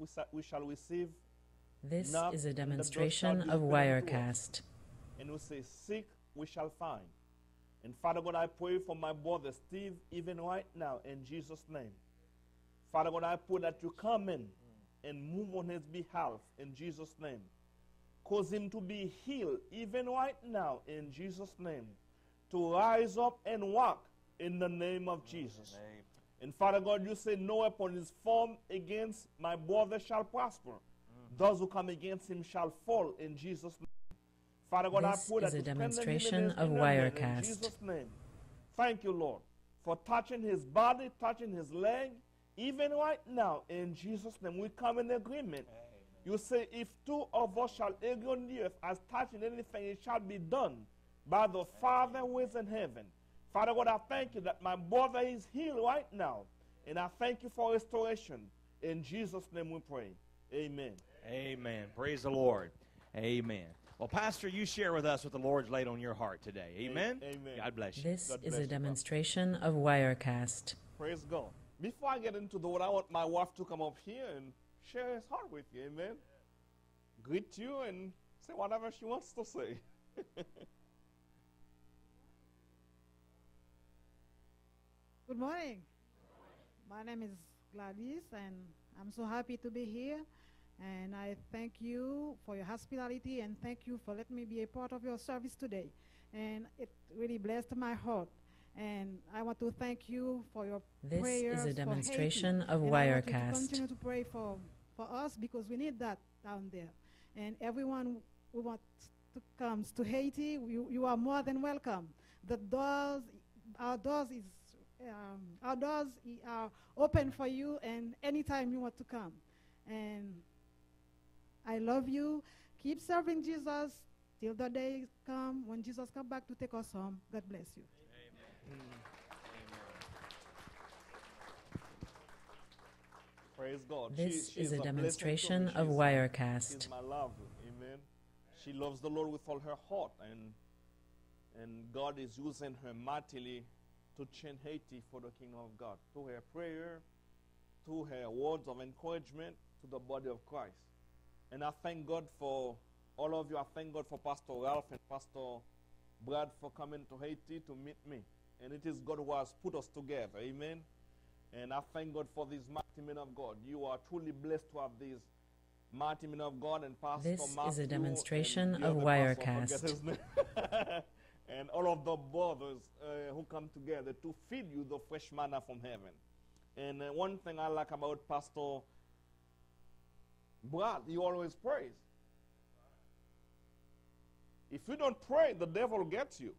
we, sa- we shall receive, This Knock, is a and the door demonstration of opened unto. Wirecast. and we say, Seek, we shall find. And Father God, I pray for my brother Steve, even right now, in Jesus' name. Father God, I pray that you come in and move on his behalf, in Jesus' name. Cause him to be healed, even right now, in Jesus' name. To rise up and walk in the name of Jesus. And Father God, you say, No weapon is formed against my brother shall prosper. Mm. Those who come against him shall fall in Jesus' name. Father God, This I pray is that a you strengthen him in demonstration of man In Wirecast. Jesus' name. Thank you, Lord, for touching his body, touching his leg, even right now, in Jesus' name. We come in agreement. You say, if two of us shall agree on the earth as touching anything, it shall be done by the Father who is in heaven. Father God, I thank you that my brother is healed right now. And I thank you for restoration. In Jesus' name we pray. Amen. Amen. Praise the Lord. Amen. Well, Pastor, you share with us what the Lord's laid on your heart today. Amen. Amen. God bless you. This God is bless a you, Papa. demonstration of Wirecast. Praise God. Before I get into the word, I want my wife to come up here and share his heart with you. Amen. Greet you and say whatever she wants to say. Good morning. My name is Gladys, and I'm so happy to be here. And I thank you for your hospitality and thank you for letting me be a part of your service today. And it really blessed my heart. And I want to thank you for your This prayers is a for demonstration of and I want Wirecast. continue to pray for, for us because we need that down there. And everyone who wants to comes to Haiti, you, you are more than welcome. The doors, our doors is um, our doors are open for you, and anytime you want to come. And I love you. Keep serving Jesus till the day come when Jesus come back to take us home. God bless you. Praise God. This She- is she's a blessing demonstration of She's- Wirecast. She's my love. Amen. She loves the Lord with all her heart, and and God is using her mightily to change Haiti for the kingdom of God through her prayer, through her words of encouragement to the body of Christ. And I thank God for all of you. I thank God for Pastor Ralph and Pastor Brad for coming to Haiti to meet me. And it is God who has put us together. Amen. And I thank God for these mighty men of God. You are truly blessed to have these mighty men of God and Pastor This is a demonstration of other pastor, I Wirecast. and all of the brothers uh, who come together to feed you the fresh manna from heaven. And uh, one thing I like about Pastor Brad, he always prays. If you don't pray, the devil gets you.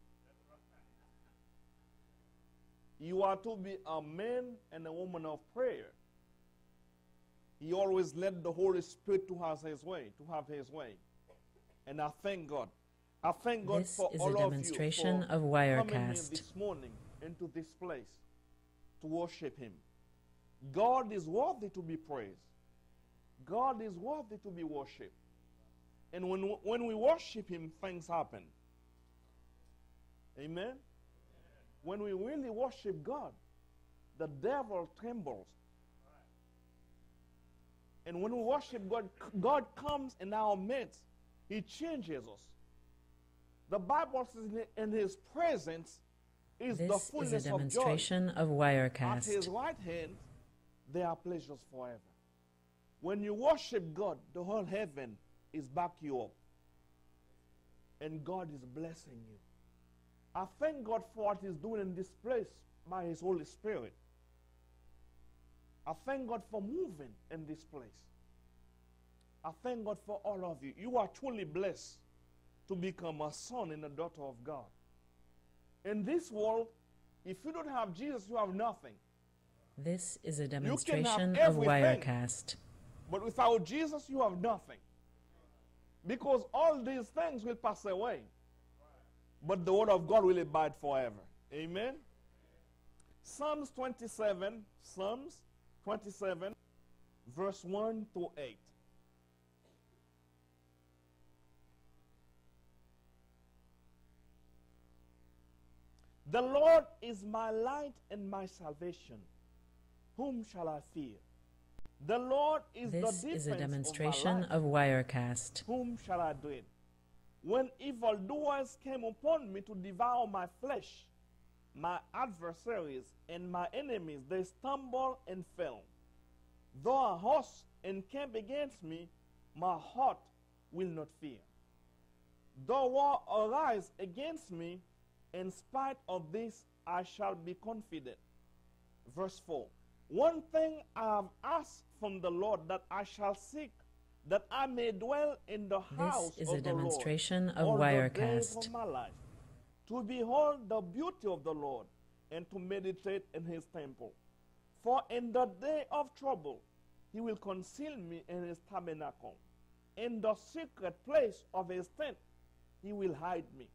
You are to be a man and a woman of prayer. He always led the Holy Spirit to have his way, to have his way. And I thank God. I thank God This for is a demonstration of you of for Wirecast. this morning into this place to worship Him. God is worthy to be praised. God is worthy to be worshipped. And when, when we worship Him, things happen. Amen? When we really worship God, the devil trembles. And when we worship God, God comes in our midst. He changes us. The Bible says in His presence is the This is fullness a of joy. demonstration of At his right hand, there are pleasures forever. When you worship God, the whole heaven is back you up. And God is blessing you. I thank God for what He's doing in this place by His Holy Spirit. I thank God for moving in this place. I thank God for all of you. You are truly blessed to become a son and a daughter of God. In this world, if you don't have Jesus, you have nothing. This is a demonstration of. Wirecast. But without Jesus, you have nothing. Because all these things will pass away. But the word of God will abide forever. Amen. Psalms 27, Psalms 27, verse 1 to 8. The Lord is my light and my salvation. Whom shall I fear? The Lord is This the is a of my demonstration life. of Wirecast. Whom shall I do it? When evildoers came upon me to devour my flesh, my adversaries and my enemies, they stumbled and fell. Though a host encamp against me, my heart will not fear. Though war arise against me, in spite of this, I shall be confident. Verse 4 One thing I have asked from the Lord that I shall seek, that I may dwell in the house This is of a the Lord demonstration of all the days Wirecast. of my life, to behold the beauty of the Lord and to meditate in his temple. For in the day of trouble, he will conceal me in his tabernacle. In the secret place of his tent, he will hide me.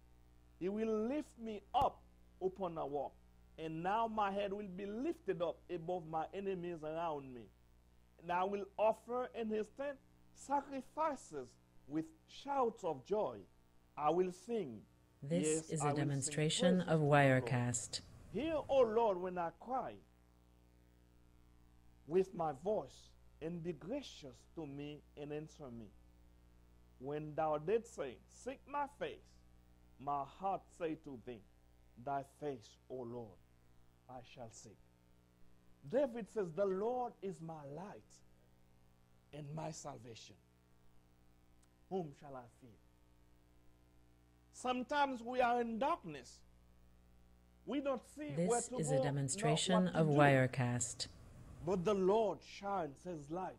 He will lift me up upon a rock. And now my head will be lifted up above my enemies around me. And I will offer in his tent sacrifices with shouts of joy. I will sing. This Yes, is I a sing demonstration of to the Lord. Wirecast. Hear, O Lord, when I cry with my voice, and be gracious to me and answer me. When thou didst say, Seek my face, my heart say to thee, Thy face, O Lord, I shall seek. David says, The Lord is my light and my salvation. Whom shall I fear? Sometimes we are in darkness. We don't see where This is go, a demonstration of. Wirecast. But the Lord shines his light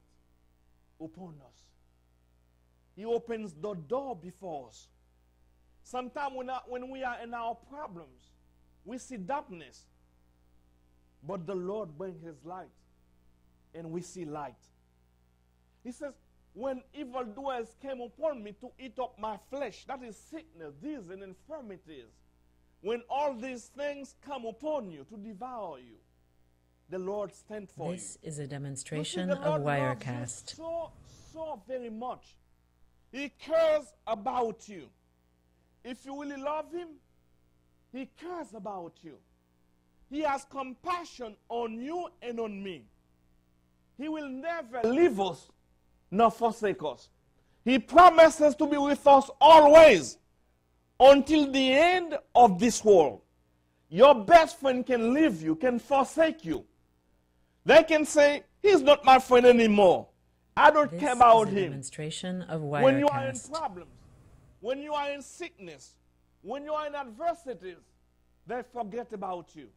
upon us. He opens the door before us. Sometimes when, when we are in our problems, we see darkness. But the Lord brings his light, and we see light. He says, When evildoers came upon me to eat up my flesh, that is sickness, disease, and infirmities, when all these things come upon you to devour you, the Lord stand for you. This is a see, demonstration the of Lord loves you Wirecast. so, so very much. He cares about you. If you really love Him, He cares about you. He has compassion on you and on me. He will never leave us nor forsake us. He promises to be with us always until the end of this world. Your best friend can leave you, can forsake you. They can say, He's not my friend anymore. I don't This care is about a him. demonstration of When you are in Wirecast. problems, when you are in sickness, when you are in adversities, they forget about you.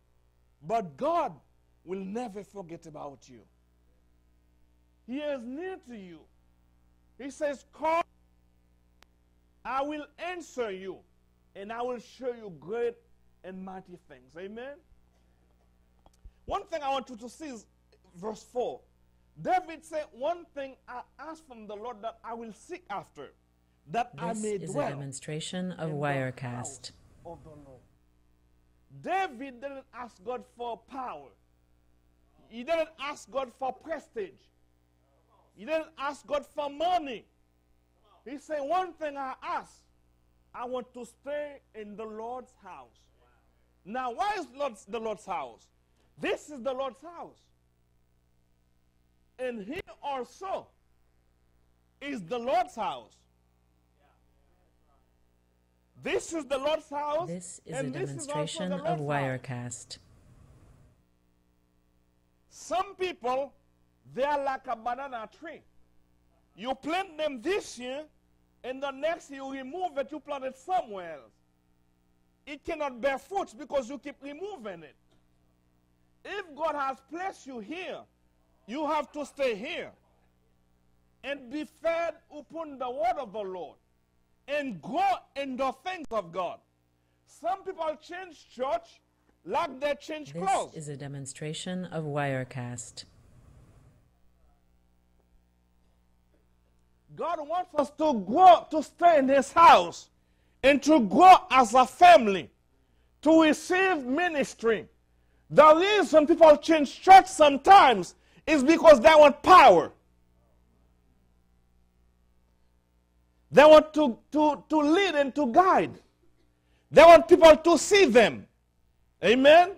But God will never forget about you. He is near to you. He says, Call, I will answer you, and I will show you great and mighty things. Amen. One thing I want you to see is verse 4. David said, One thing I ask from the Lord that I will seek after, that I This may is a demonstration of Wirecast. of. David didn't ask God for power. He didn't ask God for prestige. He didn't ask God for money. He said, One thing I ask, I want to stay in the Lord's house. Now, why is Lord's, the Lord's house? This is the Lord's house. And here also is the Lord's house. This is the Lord's house. This is a and this is also demonstration the of Lord's house. Wirecast. Some people, they are like a banana tree. You plant them this year, and the next year you remove it, you plant it somewhere else. It cannot bear fruit because you keep removing it. If God has placed you here, you have to stay here and be fed upon the word of the Lord and grow in the things of God. Some people change church like they change This clothes. This is a demonstration of Wirecast. God wants us to grow, to stay in His house, and to grow as a family, to receive ministry. The reason people change church sometimes is because they want power. They want to, to, to lead and to guide. They want people to see them. Amen?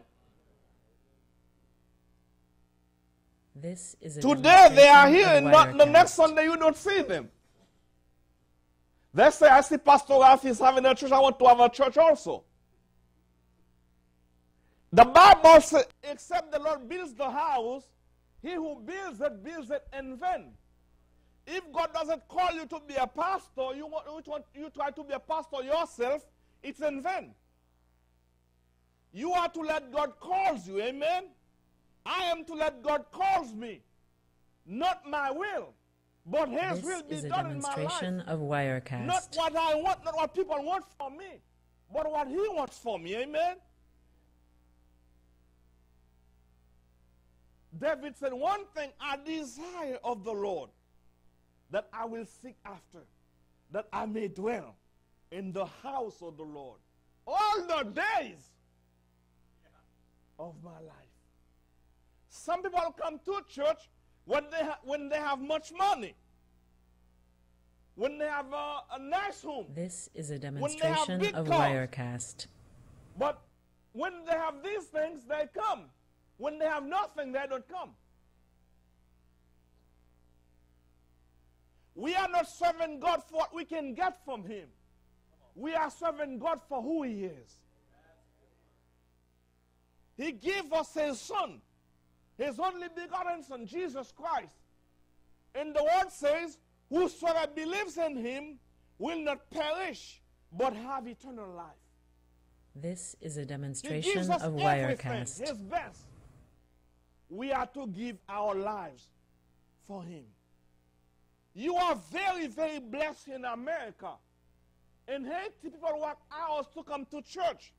This is a Today they are here, and not the next Sunday you don't see them. They say, I see Pastor Ralph is having a church, I want to have a church also. The Bible says, except the Lord builds the house, he who builds it builds it in vain. If God doesn't call you to be a pastor, you, want, you, want, you try to be a pastor yourself, it's in vain. You are to let God calls you, amen? I am to let God calls me. Not my will, but His This will be is a done in my life. demonstration of Not what I want, not what people want for me, but what He wants for me. Amen. David said, One thing I desire of the Lord that I will seek after, that I may dwell in the house of the Lord all the days of my life. Some people come to church when they, ha- when they have much money, when they have a, a nice home. This is a demonstration of. Wirecast. But when they have these things, they come. When they have nothing, they don't come. We are not serving God for what we can get from Him. We are serving God for who He is. He gave us His Son, His only begotten Son, Jesus Christ. And the Word says, Whosoever believes in Him will not perish, but have eternal life. This is a He demonstration gives us of everything, Wirecast. His best. We are to give our lives for Him. You are very, very blessed in America. In Haiti, people work hours to come to church.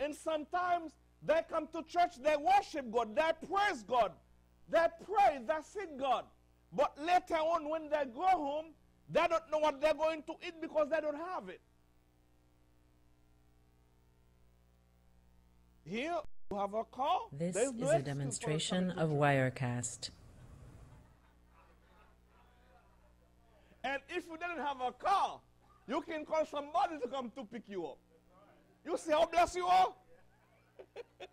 And sometimes they come to church, they worship God, they praise God, they pray, they seek God. But later on, when they go home, they don't know what they're going to eat because they don't have it. Here, you have a car. This no is a excuse for not demonstration of. Wirecast. And if you didn't have a car, you can call somebody to come to pick you up. You see how blessed you are?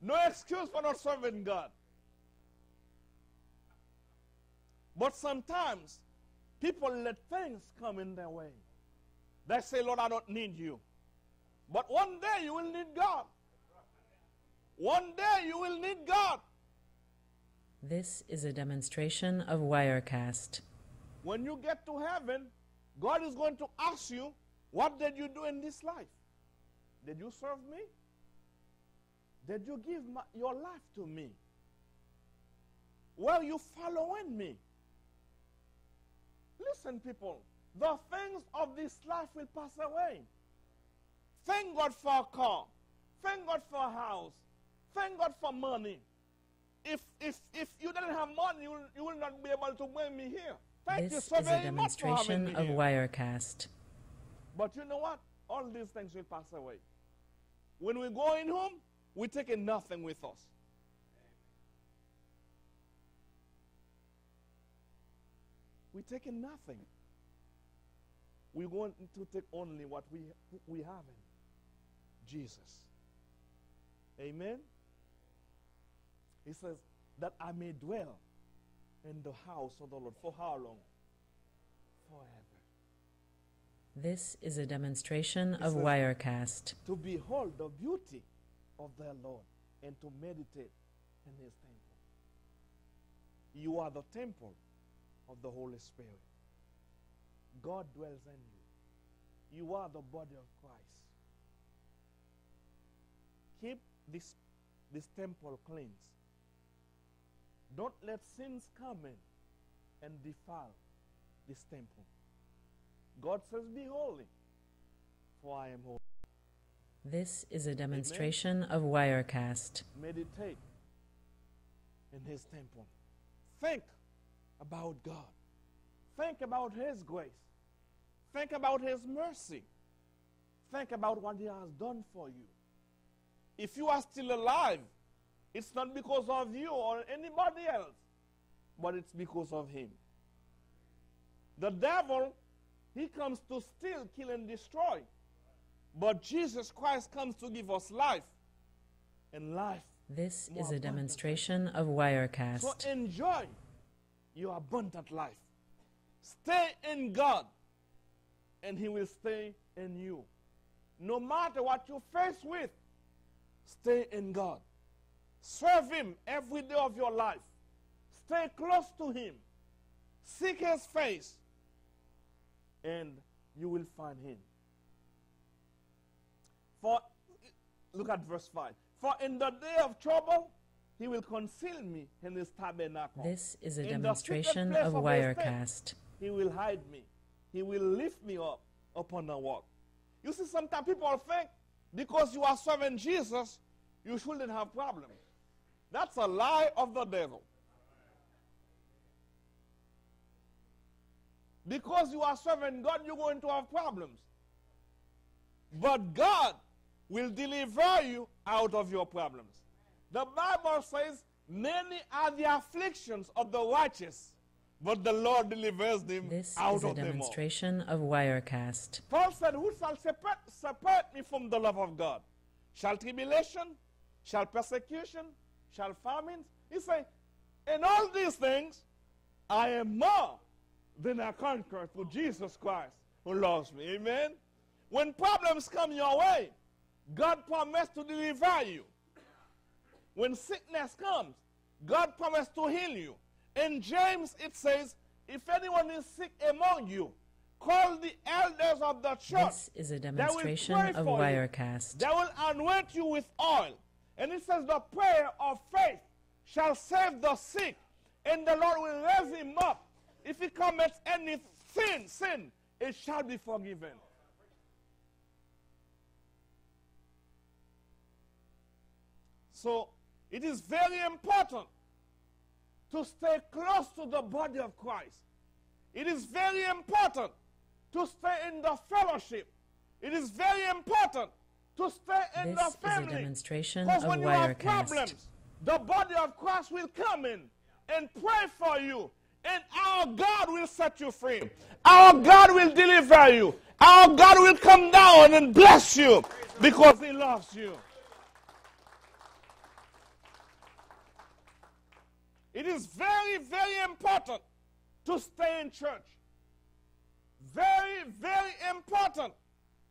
no excuse for not serving God. But sometimes people let things come in their way. They say, Lord, I don't need you. But one day you will need God. One day you will need God. This is a demonstration of Wirecast. When you get to heaven, God is going to ask you, What did you do in this life? Did you serve me? Did you give my, your life to me? Were you following me? Listen, people, the things of this life will pass away. Thank God for a car. Thank God for a house. Thank God for money. If, if, if you didn't have money, you you will not be able to bring me here. Thank you This so is a demonstration of. Wirecast. But you know what? All these things will pass away. When we're going home, we're taking nothing with us. We're taking nothing. We're going to take only what we, we have in Jesus. Amen? He says, that I may dwell in the house of the Lord. For how long? Forever. This is a demonstration of says- Wirecast. to behold the beauty of their Lord and to meditate in his temple. You are the temple of the Holy Spirit. God dwells in you. You are the body of Christ. Keep this, this temple cleansed. Don't let sins come in and defile this temple. God says, Be holy, for I am holy. This is a demonstration of Wirecast. meditate in his temple. Think about God. Think about his grace. Think about his mercy. Think about what he has done for you. If you are still alive, it's not because of you or anybody else, but it's because of him. The devil, he comes to steal, kill, and destroy. But Jesus Christ comes to give us life and life This is a demonstration of Wirecast. So enjoy your abundant life. Stay in God, and He will stay in you. No matter what you face with, stay in God. Serve Him every day of your life. Stay close to Him. Seek His face, and you will find Him. For look at verse 5. For in the day of trouble, he will conceal me in his tabernacle. This is a In demonstration of of his tent, Wirecast. He will hide me. He will lift me up upon the rock. You see, sometimes people think because you are serving Jesus, you shouldn't have problems. That's a lie of the devil. Because you are serving God, you're going to have problems. But God will deliver you out of your problems. The Bible says, Many are the afflictions of the righteous, but the Lord delivers them This out is a of them all. demonstration of Wirecast. Paul said, Who shall separate, separate me from the love of God? Shall tribulation? Shall persecution? Shall famine? He said, In all these things, I am more than a conqueror through Jesus Christ who loves me. Amen. When problems come your way, God promised to deliver you. When sickness comes, God promised to heal you. In James, it says, If anyone is sick among you, call the elders of the church. This is a demonstration of. Wirecast. They will anoint you with oil. And it says, The prayer of faith shall save the sick, and the Lord will raise him up. If he commits any sin, sin, it shall be forgiven. So it is very important to stay close to the body of Christ. It is very important to stay in the fellowship. It is very important to stay in This the is a demonstration Because of when you have problems, the body of Christ will come in and pray for you. And our God will set you free. Our God will deliver you. Our God will come down and bless you because He loves you. It is very, very important to stay in church. Very, very important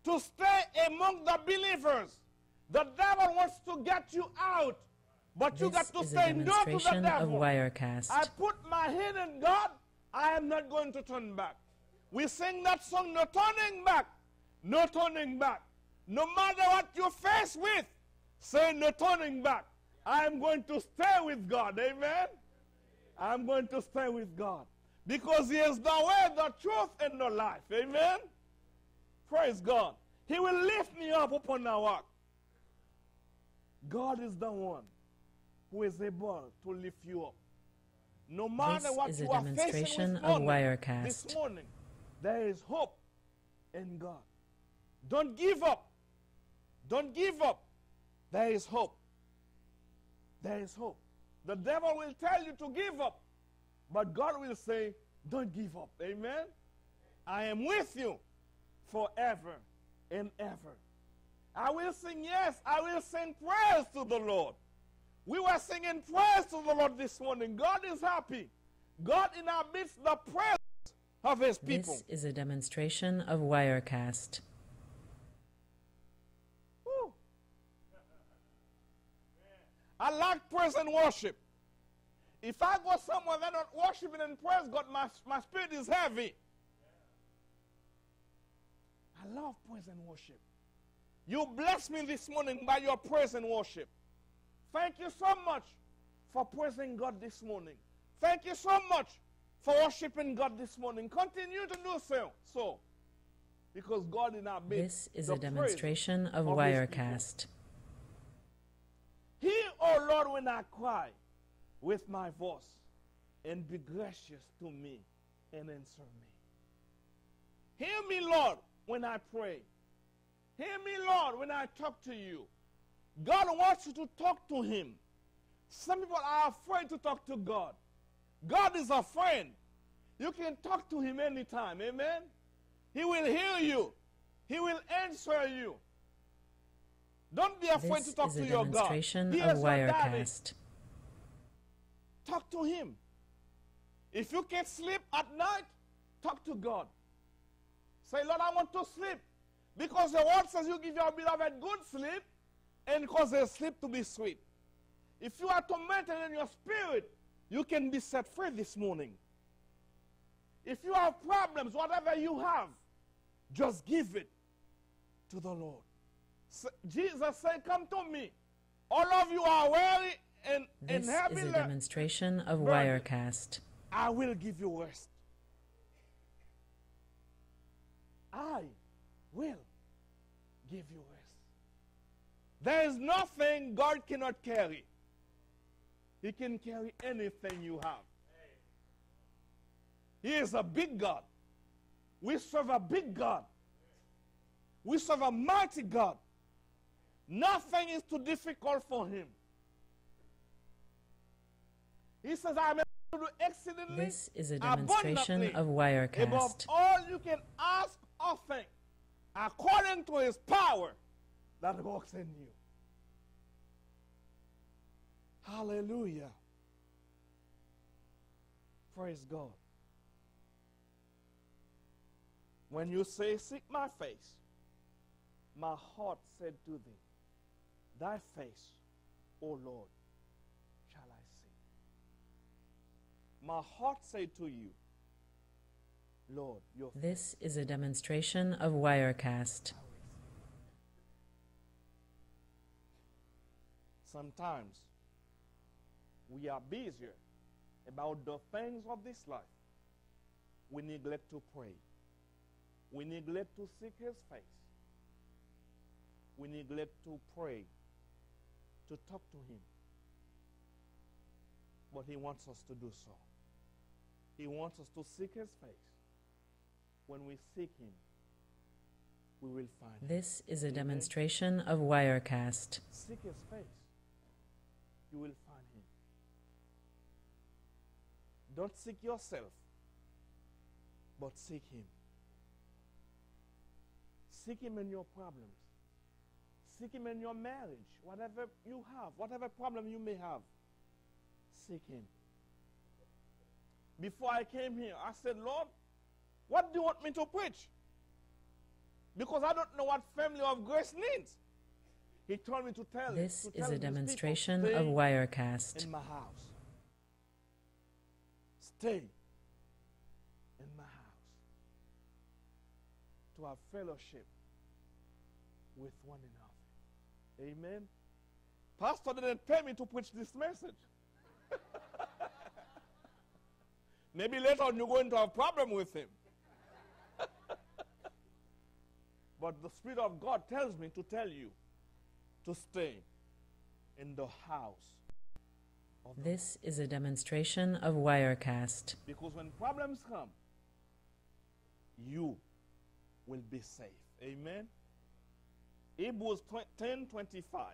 to stay among the believers. The devil wants to get you out, but you This got to stay no to the of devil. Wirecast. I put my head in God, I am not going to turn back. We sing that song, No Turning Back. No turning back. No matter what you face with, say no turning back. I am going to stay with God. Amen. I'm going to stay with God. Because He is the way, the truth, and the life. Amen. Praise God. He will lift me up upon the rock. God is the one who is able to lift you up. No matter This what is a you are facing demonstration this of Wirecast. this morning, there is hope in God. Don't give up. Don't give up. There is hope. There is hope. The devil will tell you to give up, but God will say, Don't give up. Amen. I am with you forever and ever. I will sing, yes, I will sing praise to the Lord. We were singing praise to the Lord this morning. God is happy. God inhabits the praise of his people. This is a demonstration of Wirecast. Woo. I like praise and worship. If I go somewhere they're not worshiping and praise God, my, my spirit is heavy. I love praise and worship. You bless me this morning by your praise and worship. Thank you so much for praising God this morning. Thank you so much for worshiping God this morning. Continue to do so. So, because God in our midst. This is a demonstration of of. Wirecast. Hear, O Lord, when I cry with my voice, and be gracious to me and answer me. Hear me, Lord, when I pray. Hear me, Lord, when I talk to you. God wants you to talk to Him. Some people are afraid to talk to God. God is a friend. You can talk to Him anytime. Amen? He will hear you, He will answer you. Don't be afraid This to talk to your God. He is. Wirecast. Talk to Him. If you can't sleep at night, talk to God. Say, Lord, I want to sleep. Because the word says you give your beloved good sleep and cause their sleep to be sweet. If you are tormented in your spirit, you can be set free this morning. If you have problems, whatever you have, just give it to the Lord. S- Jesus said, Come to me. All of you are weary and, and heavy. This is a demonstration of. Wirecast. I will give you rest. I will give you rest. There is nothing God cannot carry. He can carry anything you have. He is a big God. We serve a big God. We serve a mighty God. Nothing is too difficult for him. He says, I am able to do exceedingly This is a demonstration of above Wirecast. all you can ask think, according to his power that works in you. Hallelujah. Praise God. When you say, Seek my face, my heart said to thee, Thy face, O Lord, shall I see. My heart said to you, This is a demonstration of Wirecast. Sometimes we are busier about the things of this life. We neglect to pray. We neglect to seek His face. We neglect to pray, to talk to Him. But He wants us to do so. He wants us to seek His face. When we seek Him, we will find Him. This is a demonstration of Wirecast. Seek his face. You will find him. Don't seek yourself, but seek him. Seek him in your problems. Seek him in your marriage. Whatever you have, whatever problem you may have, seek him. Before I came here, I said, Lord, what do you want me to preach? Because I don't know what family of grace needs. He told me to tell This to is tell a his people, demonstration of Wirecast. in my house. Stay in my house to have fellowship with one another. Amen. Pastor didn't pay me to preach this message. Maybe later on you're going to have problem with him. But the Spirit of God tells me to tell you to stay in the house This is a demonstration of Wirecast. because when problems come, you will be safe. Amen. Hebrews 10 25.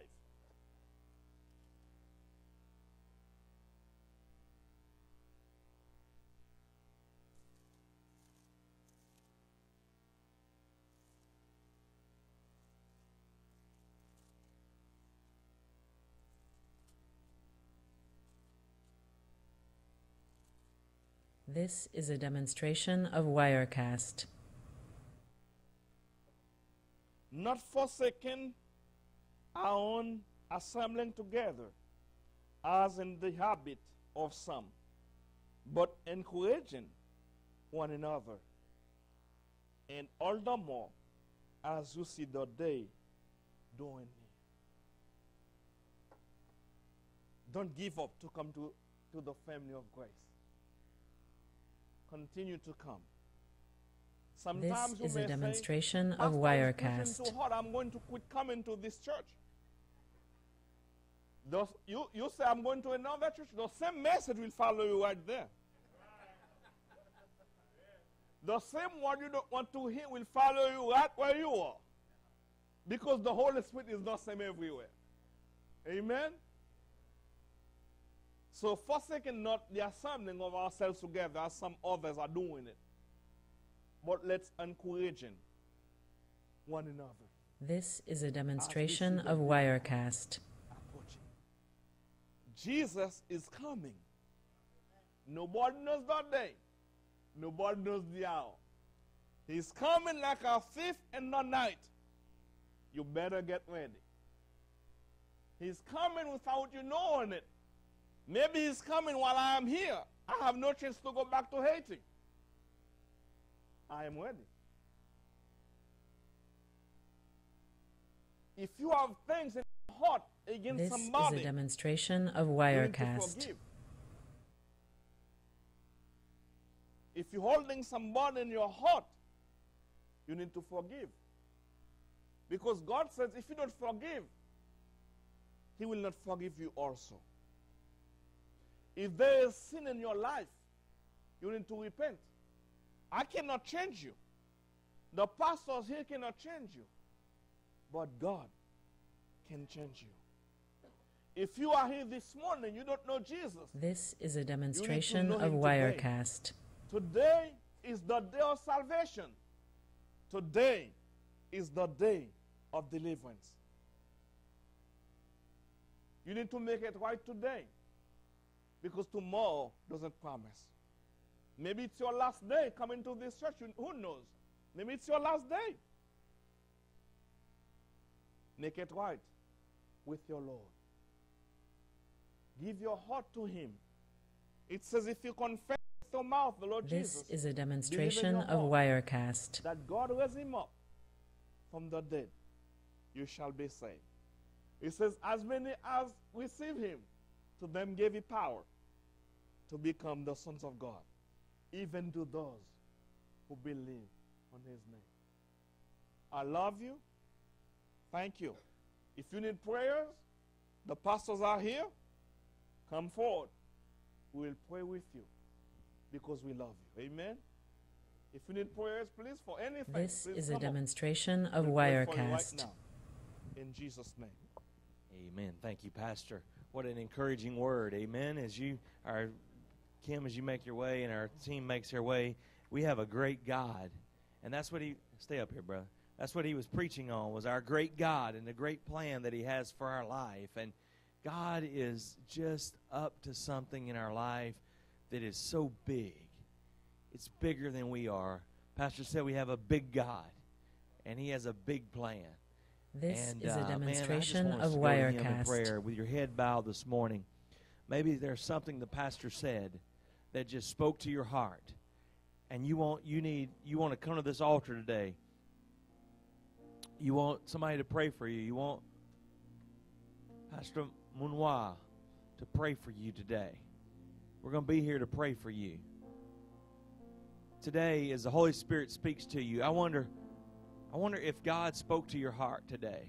This is a demonstration of Wirecast. Not forsaking our own assembling together, as in the habit of some, but encouraging one another, and all the more as you see the day near. Don't give up to come to, to the family of grace. Continue to come. This Sometimes you is a say, demonstration of it's pushing Wirecast. hard. I'm going to quit coming to this church. Those, you, you say, I'm going to another church. The same message will follow you right there. the same word you don't want to hear will follow you right where you are. Because the Holy Spirit is not same everywhere. Amen? So forsaking not the assembling of ourselves together as some others are doing it. But let's encouraging one another. This is a demonstration of Wirecast. approaching. Jesus is coming. Nobody knows that day. Nobody knows the hour. He's coming like a thief in the night. You better get ready. He's coming without you knowing it. Maybe he's coming while I am here. I have no chance to go back to Haiti. I am ready. If you have things in your heart against This is a demonstration of you need to Wirecast. If you're holding somebody in your heart, you need to forgive. Because God says if you don't forgive, He will not forgive you also. If there is sin in your life, you need to repent. I cannot change you. The pastors here cannot change you. But God can change you. If you are here this morning, you don't know Jesus. This is a demonstration of today. Wirecast. Today is the day of salvation. Today is the day of deliverance. You need to make it right today because tomorrow doesn't promise. Maybe it's your last day coming to this church. Who knows? Maybe it's your last day. Make it right with your Lord. Give your heart to Him. It says, if you confess with your mouth the Lord Jesus, This Jesus, is a demonstration of. Wirecast. that God raised him up from the dead, you shall be saved. It says, as many as receive him, to them gave he power to become the sons of God, even to those who believe on his name. I love you. Thank you. If you need prayers, the pastors are here. Come forward. We'll pray with you because we love you. Amen. If you need prayers, please, for anything, This please is a come up. demonstration of We'll pray right Wirecast. now. In Jesus' name. Amen. Thank you, Pastor. What an encouraging word. Amen. As you our Kim, as you make your way and our team makes their way, we have a great God. And that's what he stay up here, brother. That's what he was preaching on was our great God and the great plan that he has for our life. And God is just up to something in our life that is so big. It's bigger than we are. Pastor said we have a big God and he has a big plan. This And, is uh, a man, just demonstration us of to go to him in Wirecast. prayer with your head bowed this morning. Maybe there's something the pastor said that just spoke to your heart, and you want you need you want to come to this altar today. You want somebody to pray for you. You want Pastor Munwa to pray for you today. We're going to be here to pray for you. Today, as the Holy Spirit speaks to you, I wonder I wonder if God spoke to your heart today.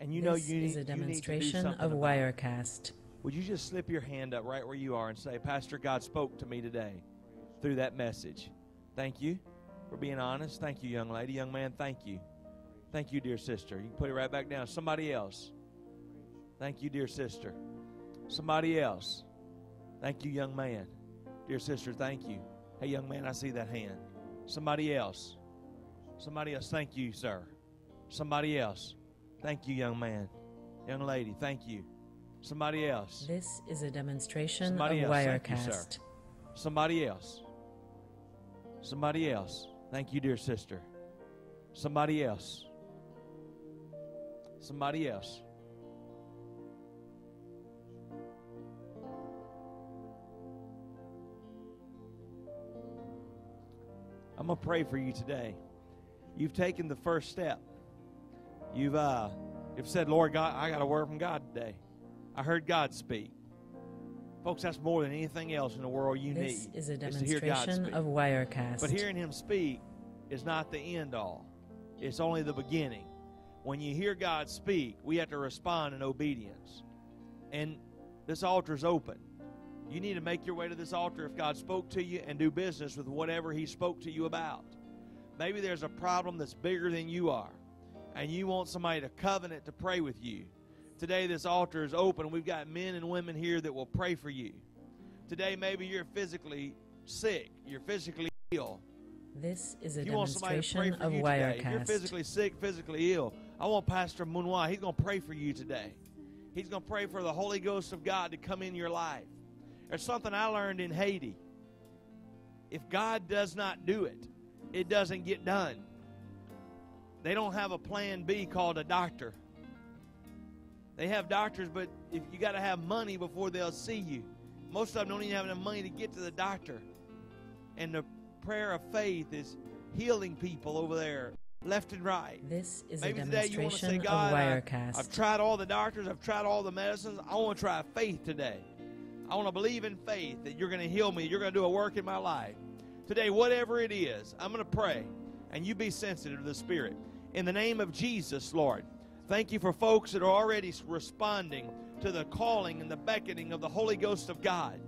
And you know you need, is a you need to do demonstration of. Wirecast. Would you just slip your hand up right where you are and say, Pastor, God spoke to me today through that message? Thank you for being honest. Thank you, young lady. Young man, thank you. Thank you, dear sister. You can put it right back down. Somebody else. Thank you, dear sister. Somebody else. Thank you, young man. Dear sister, thank you. Hey, young man, I see that hand. Somebody else. Somebody else. Thank you, sir. Somebody else. Thank you, young man. Young lady, thank you. Somebody else. This is a demonstration Somebody of else. Thank you, sir. Somebody else. Somebody else. Thank you, dear sister. Somebody else. Somebody else. I'm going to pray for you today. You've taken the first step. You've uh you've said, "Lord God, I got a word from God today. I heard God speak." Folks, that's more than anything else in the world you This need. is a is God demonstration speak. of Wirecast. But hearing him speak is not the end all. It's only the beginning. When you hear God speak, we have to respond in obedience. And this altar is open. You need to make your way to this altar if God spoke to you and do business with whatever he spoke to you about. Maybe there's a problem that's bigger than you are, and you want somebody to covenant to pray with you. Today, this altar is open. We've got men and women here that will pray for you. Today, maybe you're physically sick, you're physically ill, This is a If you want somebody to pray demonstration for of you today, if you're physically sick, physically ill, I want Pastor Munwa. He's going to pray for you today. He's going to pray for the Holy Ghost of God to come in your life. There's something I learned in Haiti. If God does not do it, it doesn't get done. They don't have a plan B called a doctor. They have doctors, but if you got to have money before they'll see you. Most of them don't even have enough money to get to the doctor. And the prayer of faith is healing people over there, left and right. This is a Maybe today you want to say, demonstration of God, I. I've tried all the doctors, I've tried all the medicines. I want to try faith today. I want to believe in faith that you're going to heal me, you're going to do a work in my life. Today, whatever it is, I'm going to pray, and you be sensitive to the Spirit. In the name of Jesus, Lord, thank you for folks that are already responding to the calling and the beckoning of the Holy Ghost of God.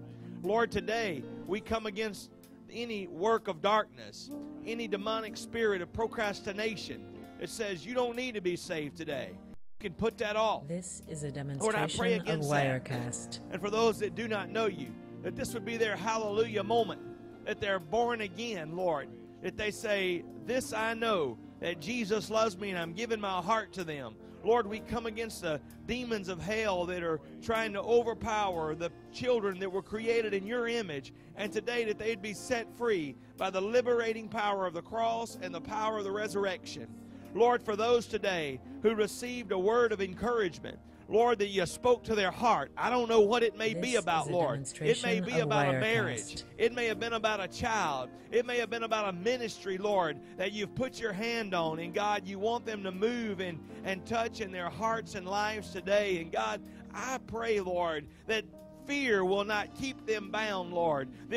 Lord, today we come against any work of darkness, any demonic spirit of procrastination. It says you don't need to be saved today. Can put that off. This is a Lord, I pray demonstration of against that. And for those that do not know you, that this would be their hallelujah moment, that they're born again, Lord. That they say, This I know, that Jesus loves me and I'm giving my heart to them. Lord, we come against the demons of hell that are trying to overpower the children that were created in your image. And today that they'd be set free by the liberating power of the cross and the power of the resurrection. Lord, for those today who received a word of encouragement, Lord, that you spoke to their heart. I don't know what it may This be about, Lord. It may be about a marriage. It may have been about a child. It may have been about a ministry, Lord, that you've put your hand on. And God, you want them to move and, and touch in their hearts and lives today. And God, I pray, Lord, that fear will not keep them bound, Lord.